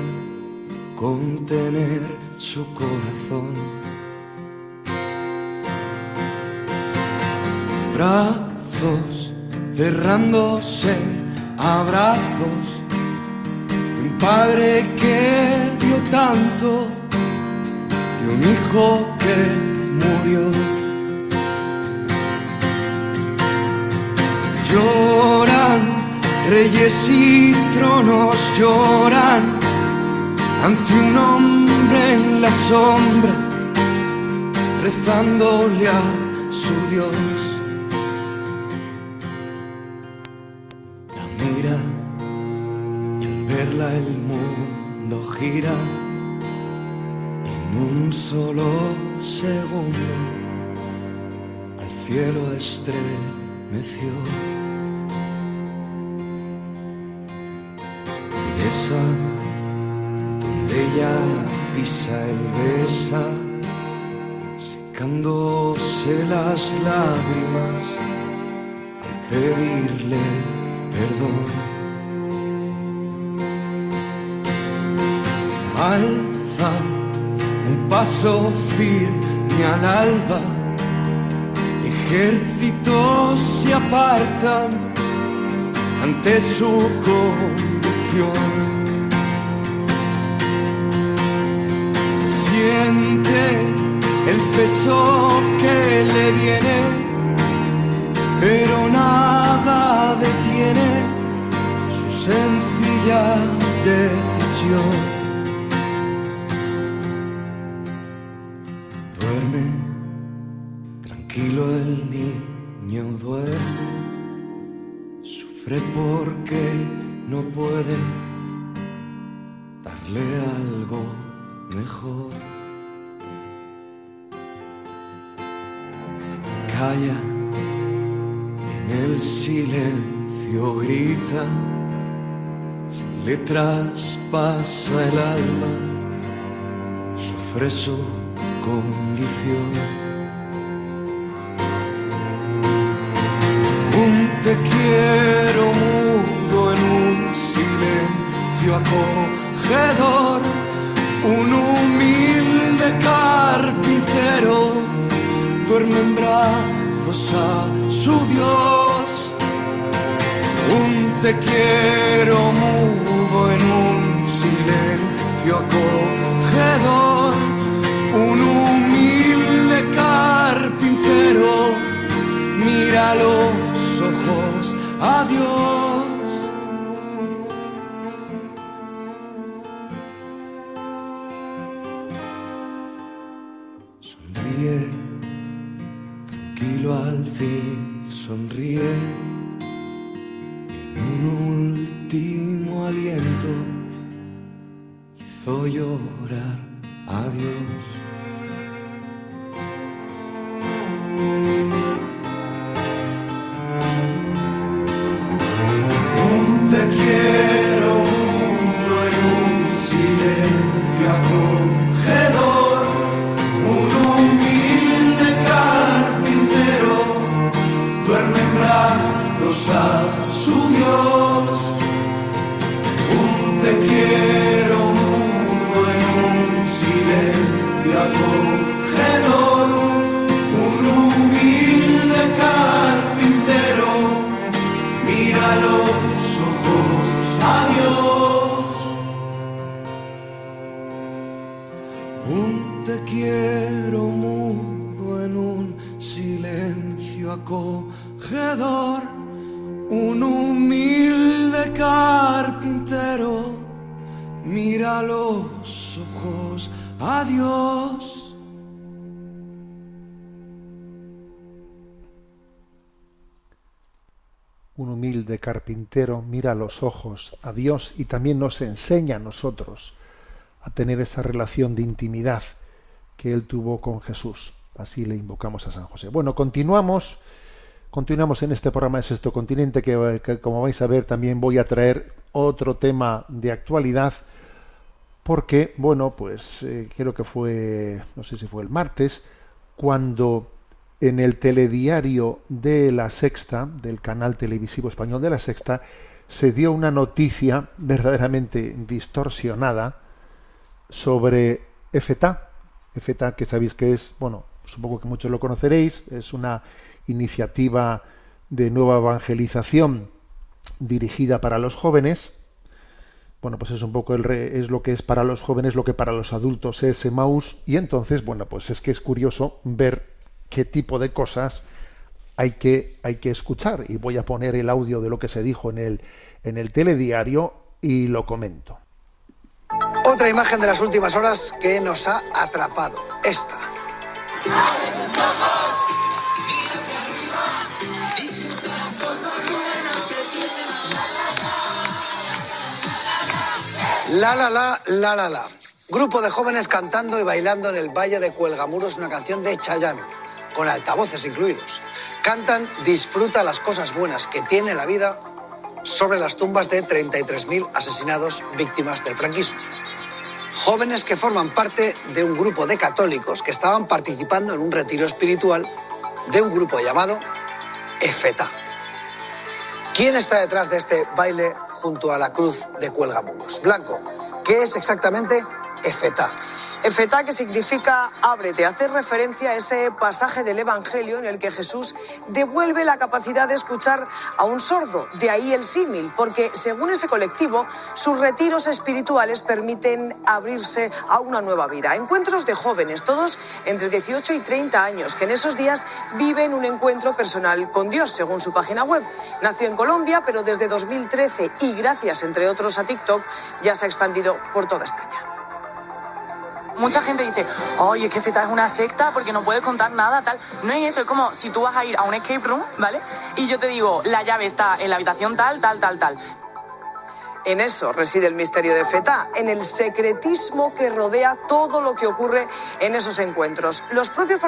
contener su corazón. brazos cerrándose abrazos un padre que dio tanto de un hijo que murió. Lloran reyes y tronos lloran ante un hombre en la sombra rezándole a su Dios en un solo segundo al cielo estremeció y esa donde ella pisa el besa secándose las lágrimas al pedirle perdón. Alza un paso firme al alba, ejércitos se apartan ante su convicción. Siente el peso que le viene, pero nada detiene su sencilla decisión. Mejor. Calla en el silencio grita, se le traspasa el alma, sufre su condición. Un te quiero mudo en un silencio acogedor, un humilde carpintero duerme en brazos a su Dios. Un te quiero mudo en un silencio acogedor, un humilde carpintero mira los ojos a Dios. quiero mudo en un silencio acogedor, un humilde carpintero mira los ojos a Dios. un humilde carpintero mira los ojos a Dios y también nos enseña a nosotros a tener esa relación de intimidad que él tuvo con Jesús. Así le invocamos a San José. Bueno, continuamos, continuamos en este programa de Sexto Continente que, como vais a ver también voy a traer otro tema de actualidad porque, bueno, pues eh, creo que fue, no sé si fue el martes, cuando en el telediario de la Sexta, del canal televisivo español de la Sexta, se dio una noticia verdaderamente distorsionada sobre EFETA. EFETA, que sabéis que es, bueno, supongo que muchos lo conoceréis, es una iniciativa de nueva evangelización dirigida para los jóvenes. Bueno, pues es un poco el es lo que es para los jóvenes lo que para los adultos es Emmaus y entonces, bueno, pues es que es curioso ver qué tipo de cosas hay que hay que escuchar y voy a poner el audio de lo que se dijo en el en el telediario y lo comento. Otra imagen de las últimas horas que nos ha atrapado. Esta. La la la la la la. Grupo de jóvenes cantando y bailando en el Valle de Cuelgamuros una canción de Chayanne, con altavoces incluidos. Cantan Disfruta las cosas buenas que tiene la vida sobre las tumbas de 33.000 asesinados víctimas del franquismo. Jóvenes que forman parte de un grupo de católicos que estaban participando en un retiro espiritual de un grupo llamado EFETA. ¿Quién está detrás de este baile junto a la cruz de Cuelgamuros? Blanco, ¿qué es exactamente EFETA? Efetá, que significa ábrete, hace referencia a ese pasaje del Evangelio en el que Jesús devuelve la capacidad de escuchar a un sordo. De ahí el símil, porque según ese colectivo, sus retiros espirituales permiten abrirse a una nueva vida. Encuentros de jóvenes, todos entre 18 y 30 años, que en esos días viven un encuentro personal con Dios, según su página web. Nació en Colombia, pero desde 2013 y gracias, entre otros, a TikTok, ya se ha expandido por toda España. Mucha gente dice, oye, es que Feta es una secta porque no puedes contar nada, tal. No es eso, es como si tú vas a ir a un escape room, ¿vale? Y yo te digo, la llave está en la habitación tal, tal, tal, tal. En eso reside el misterio de Feta, en el secretismo que rodea todo lo que ocurre en esos encuentros. Los propios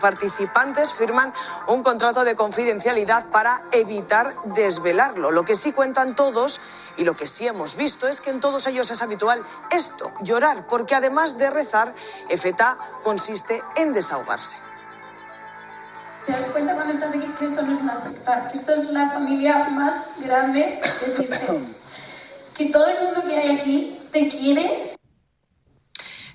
participantes firman un contrato de confidencialidad para evitar desvelarlo. Lo que sí cuentan todos y lo que sí hemos visto es que en todos ellos es habitual esto, llorar, porque además de rezar, Feta consiste en desahogarse. Te das cuenta cuando estás aquí que esto no es una secta, que esto es la familia más grande que existe. Que todo el mundo que hay aquí te quiere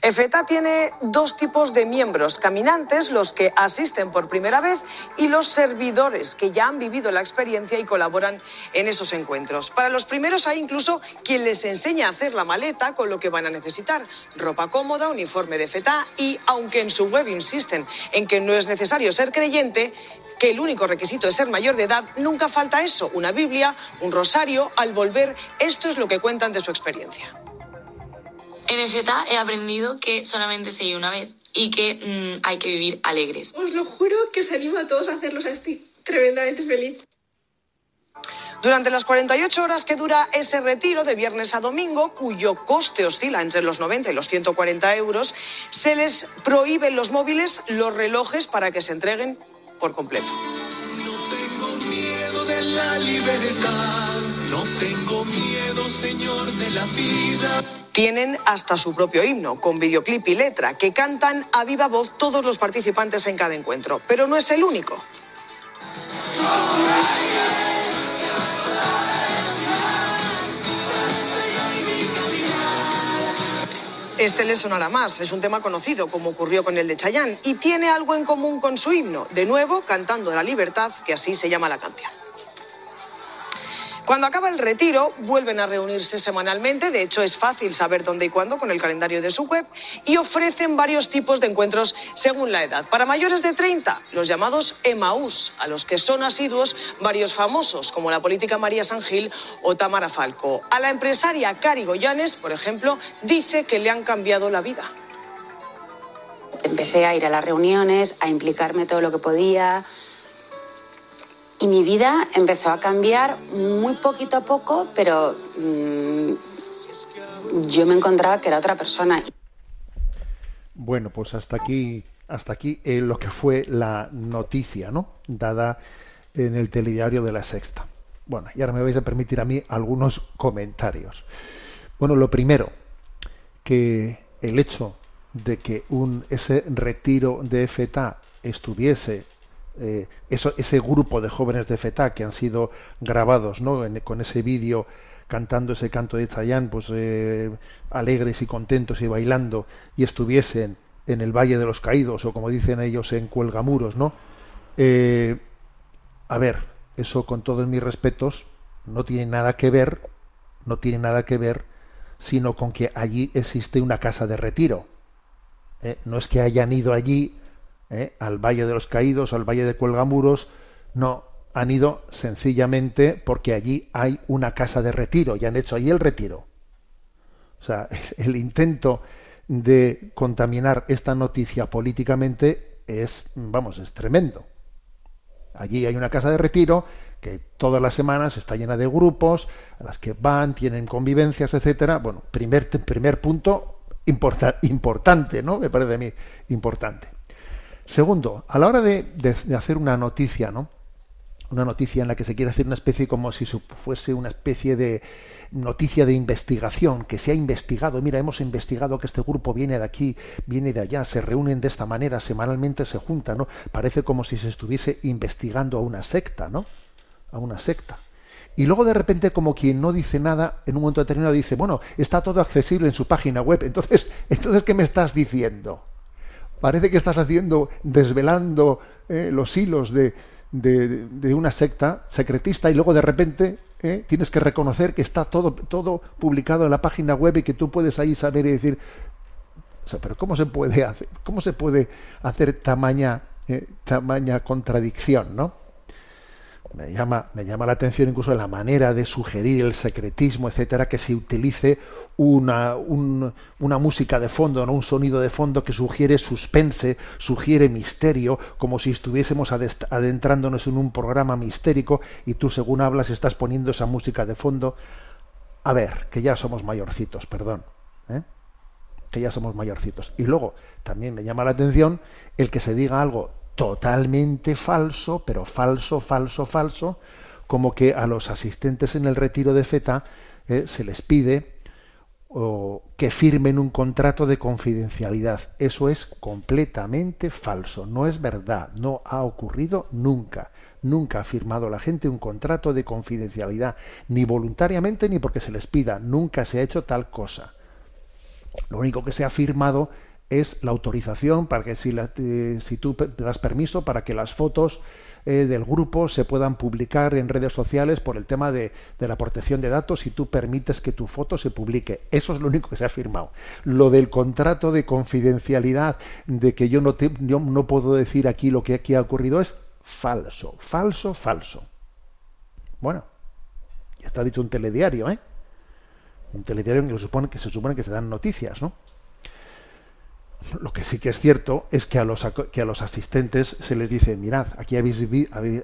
EFETA tiene dos tipos de miembros, caminantes, los que asisten por primera vez, y los servidores, que ya han vivido la experiencia y colaboran en esos encuentros. Para los primeros hay incluso quien les enseña a hacer la maleta con lo que van a necesitar, ropa cómoda, uniforme de FETA y, aunque en su web insisten en que no es necesario ser creyente, que el único requisito es ser mayor de edad, nunca falta eso, una Biblia, un rosario, al volver, esto es lo que cuentan de su experiencia. En FETA he aprendido que solamente se vive una vez y que mm, hay que vivir alegres. Os lo juro que os animo a todos a hacerlo, estoy tremendamente feliz. Durante las 48 horas que dura ese retiro de viernes a domingo, cuyo coste oscila entre los 90 y los 140 euros, se les prohíben los móviles, los relojes para que se entreguen por completo. No tengo miedo de la libertad, no tengo miedo, Señor, de la vida. Tienen hasta su propio himno, con videoclip y letra, que cantan a viva voz todos los participantes en cada encuentro. Pero no es el único. Este le sonará más, es un tema conocido, como ocurrió con el de Chayanne, y tiene algo en común con su himno, de nuevo cantando la libertad, que así se llama la canción. Cuando acaba el retiro, vuelven a reunirse semanalmente, de hecho es fácil saber dónde y cuándo con el calendario de su web, y ofrecen varios tipos de encuentros según la edad. Para mayores de 30, los llamados Emaús, a los que son asiduos varios famosos, como la política María San Gil o Tamara Falco. A la empresaria Cari Goyanes, por ejemplo, dice que le han cambiado la vida. Empecé a ir a las reuniones, a implicarme todo lo que podía, y mi vida empezó a cambiar muy poquito a poco, pero mm, yo me encontraba que era otra persona. Bueno, pues hasta aquí, hasta aquí eh, lo que fue la noticia, ¿no? Dada en el telediario de la Sexta. Bueno, y ahora me vais a permitir a mí algunos comentarios. Bueno, lo primero, que el hecho de que un, ese retiro de FETA estuviese eh, ese grupo de jóvenes de FETA que han sido grabados ¿no? con ese vídeo cantando ese canto de Chayán, pues eh, alegres y contentos y bailando, y estuviesen en el Valle de los Caídos, o como dicen ellos, en Cuelgamuros, ¿no? Eh, a ver, eso con todos mis respetos, no tiene nada que ver, no tiene nada que ver, sino con que allí existe una casa de retiro. No es que hayan ido allí ¿eh? al Valle de los Caídos, al Valle de Cuelgamuros, no, han ido sencillamente porque allí hay una casa de retiro y han hecho allí el retiro. O sea, el intento de contaminar esta noticia políticamente es, vamos, es tremendo. Allí hay una casa de retiro que todas las semanas está llena de grupos a las que van, tienen convivencias, etcétera. Bueno, primer, primer punto importante, ¿no? Me parece a mí importante. Segundo, a la hora de, hacer una noticia, ¿no? Una noticia en la que se quiere hacer una especie como si fuese una especie de noticia de investigación, que se ha investigado, mira, hemos investigado que este grupo viene de aquí, viene de allá, se reúnen de esta manera, semanalmente se juntan, ¿no? Parece como si se estuviese investigando a una secta, ¿no? A una secta. Y luego de repente, como quien no dice nada, en un momento determinado dice, bueno, está todo accesible en su página web. Entonces, entonces ¿qué me estás diciendo? Parece que estás haciendo, desvelando eh, los hilos de, de, una secta secretista y luego de repente eh, tienes que reconocer que está todo, todo publicado en la página web y que tú puedes ahí saber y decir, pero ¿cómo se puede hacer, cómo se puede hacer tamaña, eh, tamaña contradicción, ¿no? Me llama, me llama la atención incluso la manera de sugerir el secretismo, etcétera, que se utilice una, una música de fondo, ¿no? un sonido de fondo que sugiere suspense, sugiere misterio, como si estuviésemos adentrándonos en un programa mistérico y tú según hablas estás poniendo esa música de fondo. A ver, que ya somos mayorcitos, perdón. ¿eh? Que ya somos mayorcitos. Y luego, también me llama la atención el que se diga algo totalmente falso, pero falso, falso, falso, como que a los asistentes en el retiro de FETA eh, se les pide o que firmen un contrato de confidencialidad. Eso es completamente falso, no es verdad, no ha ocurrido nunca. Nunca ha firmado la gente un contrato de confidencialidad, ni voluntariamente ni porque se les pida, nunca se ha hecho tal cosa. Lo único que se ha firmado es la autorización para que si, eh, si tú das permiso para que las fotos eh, del grupo se puedan publicar en redes sociales por el tema de, la protección de datos y tú permites que tu foto se publique. Eso es lo único que se ha firmado. Lo del contrato de confidencialidad, de que yo no, te, yo no puedo decir aquí lo que aquí ha ocurrido, es falso, falso, falso. Bueno, ya está dicho un telediario, ¿eh? Un telediario en que se supone que se, supone que se dan noticias, ¿no? Lo que sí que es cierto es que a los, que a los asistentes se les dice, mirad, aquí habéis,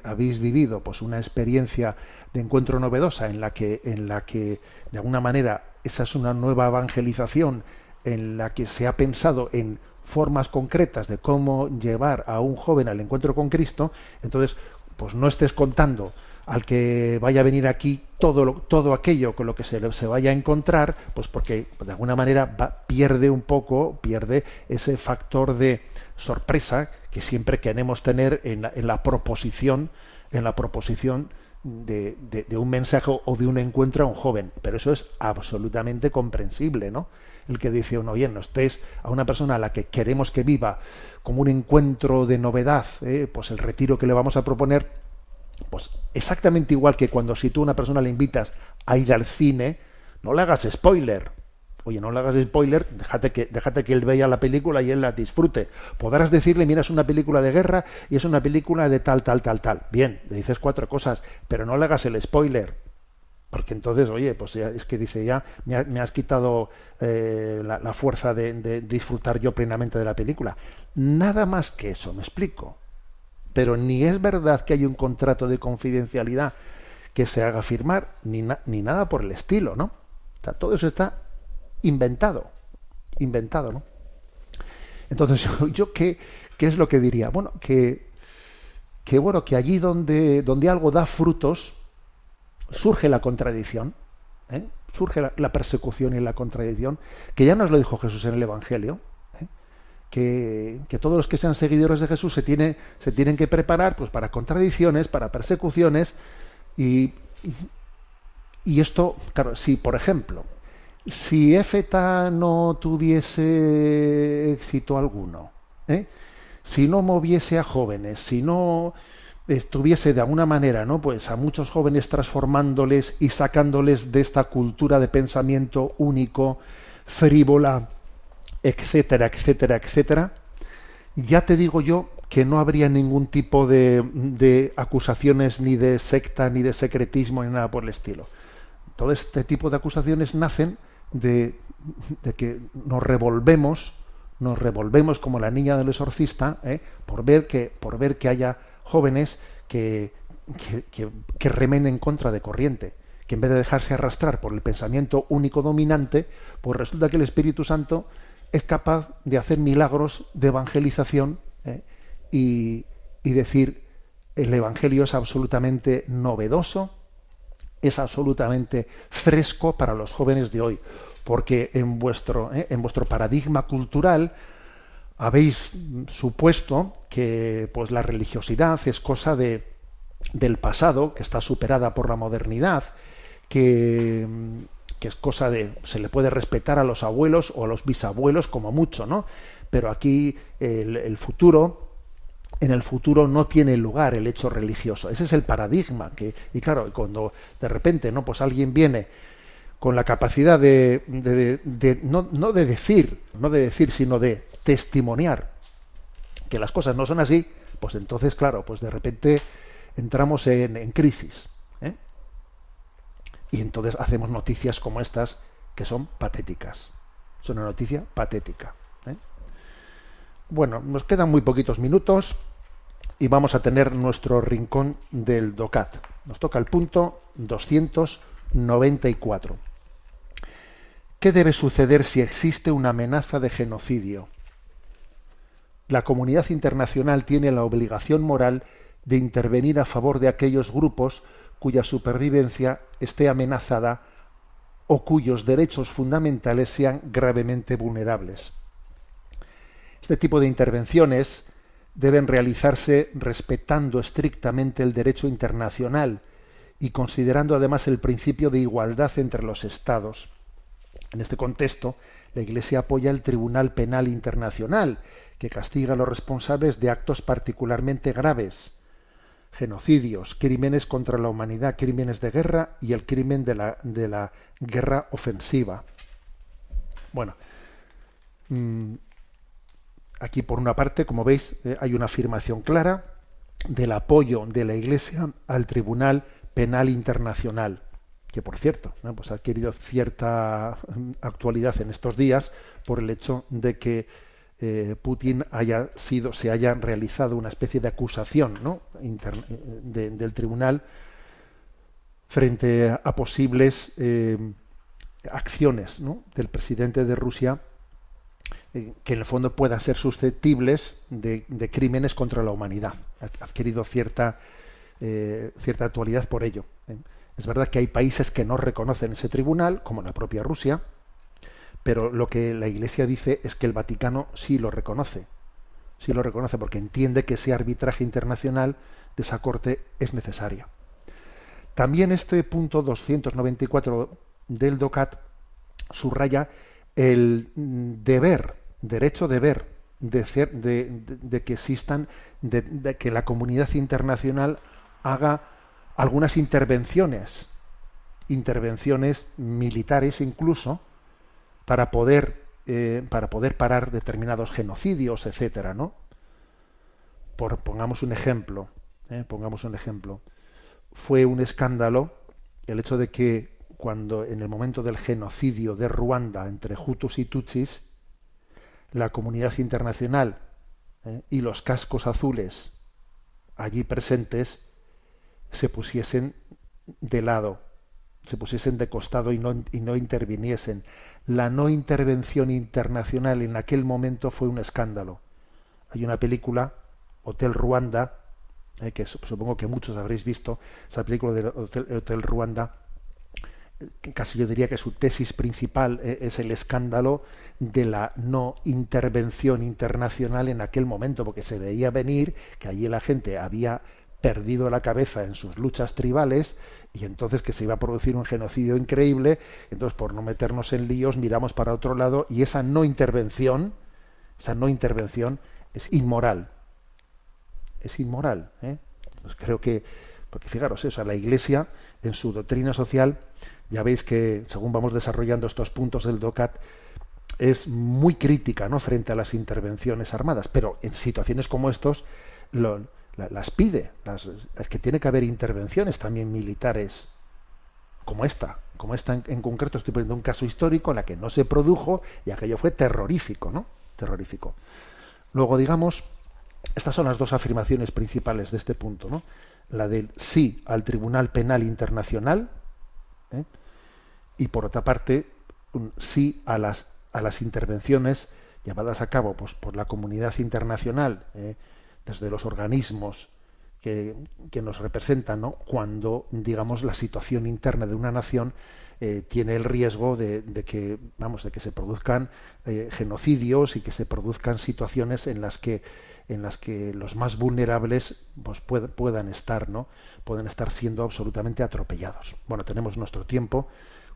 habéis vivido pues, una experiencia de encuentro novedosa en la, que, en la que, de alguna manera, esa es una nueva evangelización en la que se ha pensado en formas concretas de cómo llevar a un joven al encuentro con Cristo, entonces, pues no estés contando al que vaya a venir aquí todo, todo aquello con lo que se, se vaya a encontrar, pues porque de alguna manera pierde un poco, pierde ese factor de sorpresa que siempre queremos tener en la, en la proposición, en la proposición de, de, un mensaje o de un encuentro a un joven. Pero eso es absolutamente comprensible, ¿no? El que dice uno, bien, no estés a una persona a la que queremos que viva como un encuentro de novedad, ¿eh? pues el retiro que le vamos a proponer Pues exactamente igual que cuando si tú a una persona le invitas a ir al cine, no le hagas spoiler. Oye, no le hagas spoiler, déjate que, déjate que él vea la película y él la disfrute. Podrás decirle, mira, es una película de guerra y es una película de tal, tal, tal, tal. Bien, le dices cuatro cosas, pero no le hagas el spoiler. Porque entonces, oye, pues ya, es que dice, ya me, has quitado eh, la, fuerza de disfrutar yo plenamente de la película. Nada más que eso, me explico. Pero ni es verdad que hay un contrato de confidencialidad que se haga firmar, ni, ni nada por el estilo, ¿no? todo eso está inventado, inventado, ¿no? Entonces, yo, qué, qué, es lo que diría? Bueno, que, que bueno, que allí donde, donde algo da frutos, surge la contradicción, ¿eh? surge la, persecución y la contradicción, que ya nos lo dijo Jesús en el Evangelio. Que, todos los que sean seguidores de Jesús se, tiene, se tienen que preparar pues, para contradicciones, para persecuciones, y, y esto, claro, si por ejemplo, si EFETA no tuviese éxito alguno, ¿eh? si no moviese a jóvenes, si no estuviese de alguna manera, ¿no? Pues a muchos jóvenes transformándoles y sacándoles de esta cultura de pensamiento único, frívola, etcétera, etcétera, etcétera, ya te digo yo que no habría ningún tipo de, acusaciones ni de secta, ni de secretismo, ni nada por el estilo. Todo este tipo de acusaciones nacen de, que nos revolvemos, nos revolvemos como la niña del exorcista, ¿eh? por, ver que, por ver que haya jóvenes que, que, que, remen en contra de corriente, que en vez de dejarse arrastrar por el pensamiento único dominante, pues resulta que el Espíritu Santo es capaz de hacer milagros de evangelización ¿eh? y, decir el Evangelio es absolutamente novedoso, es absolutamente fresco para los jóvenes de hoy, porque en vuestro, ¿eh? en vuestro paradigma cultural habéis supuesto que pues, la religiosidad es cosa de, del pasado, que está superada por la modernidad, que, que es cosa de se le puede respetar a los abuelos o a los bisabuelos como mucho, ¿no? Pero aquí el, futuro, en el futuro no tiene lugar el hecho religioso. Ese es el paradigma que y claro, cuando de repente, ¿no? Pues alguien viene con la capacidad de, no, no de decir, no de decir, sino de testimoniar que las cosas no son así, pues entonces, claro, pues de repente entramos en, en crisis. Y entonces hacemos noticias como estas que son patéticas. Es una noticia patética. ¿eh? Bueno, nos quedan muy poquitos minutos y vamos a tener nuestro rincón del DOCAT. Nos toca el punto 294. ¿Qué debe suceder si existe una amenaza de genocidio? La comunidad internacional tiene la obligación moral de intervenir a favor de aquellos grupos cuya supervivencia esté amenazada o cuyos derechos fundamentales sean gravemente vulnerables. Este tipo de intervenciones deben realizarse respetando estrictamente el derecho internacional y considerando además el principio de igualdad entre los Estados. En este contexto, la Iglesia apoya el Tribunal Penal Internacional, que castiga a los responsables de actos particularmente graves, genocidios, crímenes contra la humanidad, crímenes de guerra y el crimen de la, de la guerra ofensiva. Bueno, mm, aquí por una parte, como veis, eh, hay una afirmación clara del apoyo de la Iglesia al Tribunal Penal Internacional, que por cierto, pues ha adquirido cierta mm, actualidad en estos días por el hecho de que eh, Putin haya sido, se haya realizado una especie de acusación ¿no? del tribunal frente a, posibles eh, acciones del presidente de Rusia eh, que en el fondo puedan ser susceptibles de, crímenes contra la humanidad. Ha adquirido cierta, cierta actualidad por ello. Es verdad que hay países que no reconocen ese tribunal, como la propia Rusia, pero lo que la Iglesia dice es que el Vaticano sí lo reconoce, sí lo reconoce porque entiende que ese arbitraje internacional de esa Corte es necesario. También este punto 294 del DOCAT subraya el deber, derecho deber de, de, de, que existan, de, que la comunidad internacional haga algunas intervenciones, intervenciones militares incluso, para poder, eh, para poder parar determinados genocidios, etcétera, ¿no? Por, pongamos un ejemplo, ¿eh? pongamos un ejemplo. Fue un escándalo el hecho de que cuando en el momento del genocidio de Ruanda entre Hutus y Tutsis, la comunidad internacional ¿eh? y los cascos azules allí presentes se pusiesen de lado, se pusiesen de costado y no, y no interviniesen. La no intervención internacional en aquel momento fue un escándalo. Hay una película, Hotel Ruanda, eh, que supongo que muchos habréis visto, esa película de Hotel, Hotel Ruanda, casi yo diría que su tesis principal eh, es el escándalo de la no intervención internacional en aquel momento, porque se veía venir que allí la gente había perdido la cabeza en sus luchas tribales y entonces que se iba a producir un genocidio increíble, entonces por no meternos en líos miramos para otro lado y esa no intervención, esa no intervención es inmoral, es inmoral. ¿eh? Creo que, porque fijaros eso, la Iglesia en su doctrina social ya veis que, según vamos desarrollando estos puntos del DOCAT, es muy crítica ¿no? frente a las intervenciones armadas, pero en situaciones como estos las pide, las, que tiene que haber intervenciones también militares, como esta, como esta en, concreto, estoy poniendo un caso histórico en la que no se produjo y aquello fue terrorífico, ¿no? Terrorífico. Luego, digamos, estas son las dos afirmaciones principales de este punto, ¿no? La del sí al Tribunal Penal Internacional, ¿eh? y por otra parte un sí a las, a las intervenciones llevadas a cabo pues, por la comunidad internacional, ¿eh? Desde los organismos que, que nos representan, cuando digamos la situación interna de una nación eh, tiene el riesgo de, de, que vamos de que se produzcan eh, genocidios y que se produzcan situaciones en las que en las que los más vulnerables pues, puedan estar no pueden estar siendo absolutamente atropellados. Bueno tenemos nuestro tiempo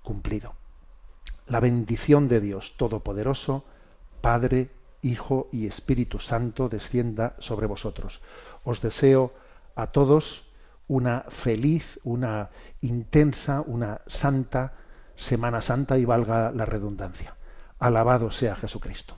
cumplido. La bendición de Dios Todopoderoso, Padre, Hijo y Espíritu Santo descienda sobre vosotros. Os deseo a todos una feliz, una intensa, una santa Semana Santa y valga la redundancia. Alabado sea Jesucristo.